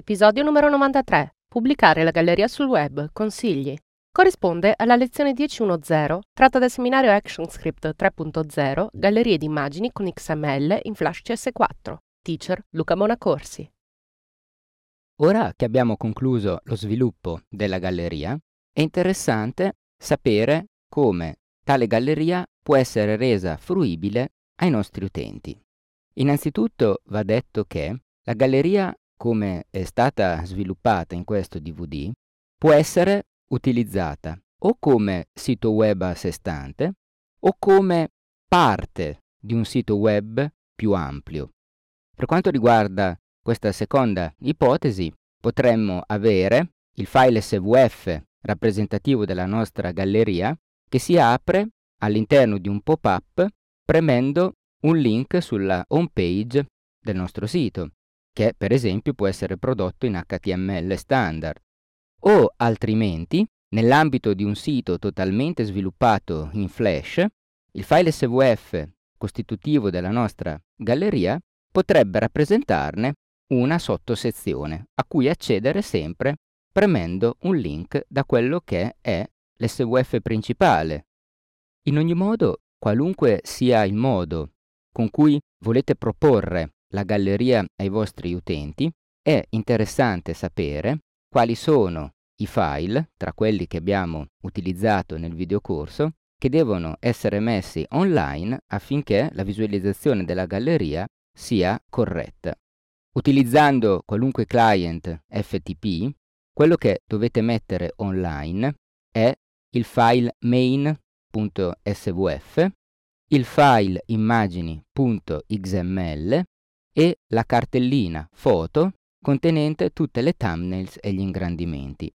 Episodio numero 93. Pubblicare la galleria sul web. Consigli. Corrisponde alla lezione 10.1.0 tratta dal seminario ActionScript 3.0 Gallerie di immagini con XML in Flash CS4. Teacher Luca Monacorsi. Ora che abbiamo concluso lo sviluppo della galleria, è interessante sapere come tale galleria può essere resa fruibile ai nostri utenti. Innanzitutto va detto che la galleria come è stata sviluppata in questo DVD, può essere utilizzata o come sito web a sé stante o come parte di un sito web più ampio. Per quanto riguarda questa seconda ipotesi, potremmo avere il file SVF rappresentativo della nostra galleria che si apre all'interno di un pop-up premendo un link sulla home page del nostro sito che per esempio può essere prodotto in HTML standard, o altrimenti, nell'ambito di un sito totalmente sviluppato in Flash, il file SVF costitutivo della nostra galleria potrebbe rappresentarne una sottosezione a cui accedere sempre premendo un link da quello che è l'SVF principale. In ogni modo, qualunque sia il modo con cui volete proporre la galleria ai vostri utenti, è interessante sapere quali sono i file, tra quelli che abbiamo utilizzato nel videocorso, che devono essere messi online affinché la visualizzazione della galleria sia corretta. Utilizzando qualunque client FTP, quello che dovete mettere online è il file main.svf, il file immagini.xml e la cartellina foto contenente tutte le thumbnails e gli ingrandimenti.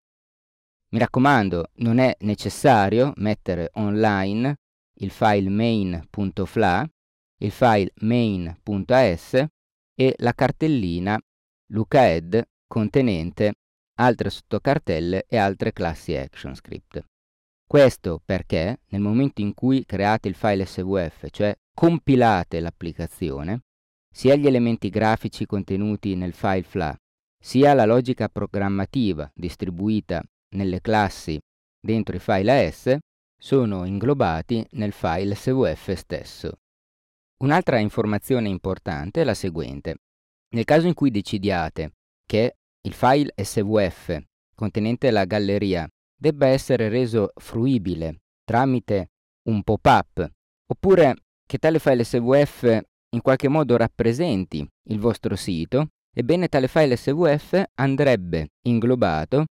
Mi raccomando, non è necessario mettere online il file main.fla, il file main.as e la cartellina lucaed contenente altre sottocartelle e altre classi ActionScript. Questo perché nel momento in cui create il file SVF, cioè compilate l'applicazione, sia gli elementi grafici contenuti nel file FLA, sia la logica programmativa distribuita nelle classi dentro i file AS sono inglobati nel file SVF stesso. Un'altra informazione importante è la seguente. Nel caso in cui decidiate che il file SVF contenente la galleria debba essere reso fruibile tramite un pop-up, oppure che tale file SVF in qualche modo rappresenti il vostro sito, ebbene tale file SVF andrebbe inglobato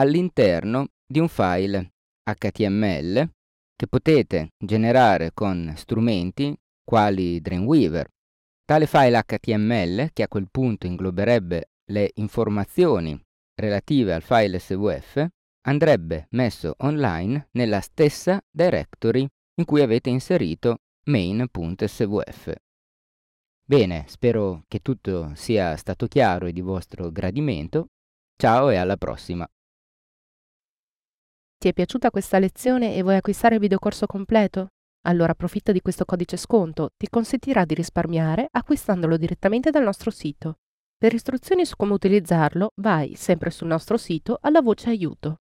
all'interno di un file HTML che potete generare con strumenti quali Dreamweaver. Tale file HTML, che a quel punto ingloberebbe le informazioni relative al file SVF, andrebbe messo online nella stessa directory in cui avete inserito main.svf. Bene, spero che tutto sia stato chiaro e di vostro gradimento. Ciao e alla prossima. Ti è piaciuta questa lezione e vuoi acquistare il videocorso completo? Allora approfitta di questo codice sconto, ti consentirà di risparmiare acquistandolo direttamente dal nostro sito. Per istruzioni su come utilizzarlo, vai sempre sul nostro sito alla voce aiuto.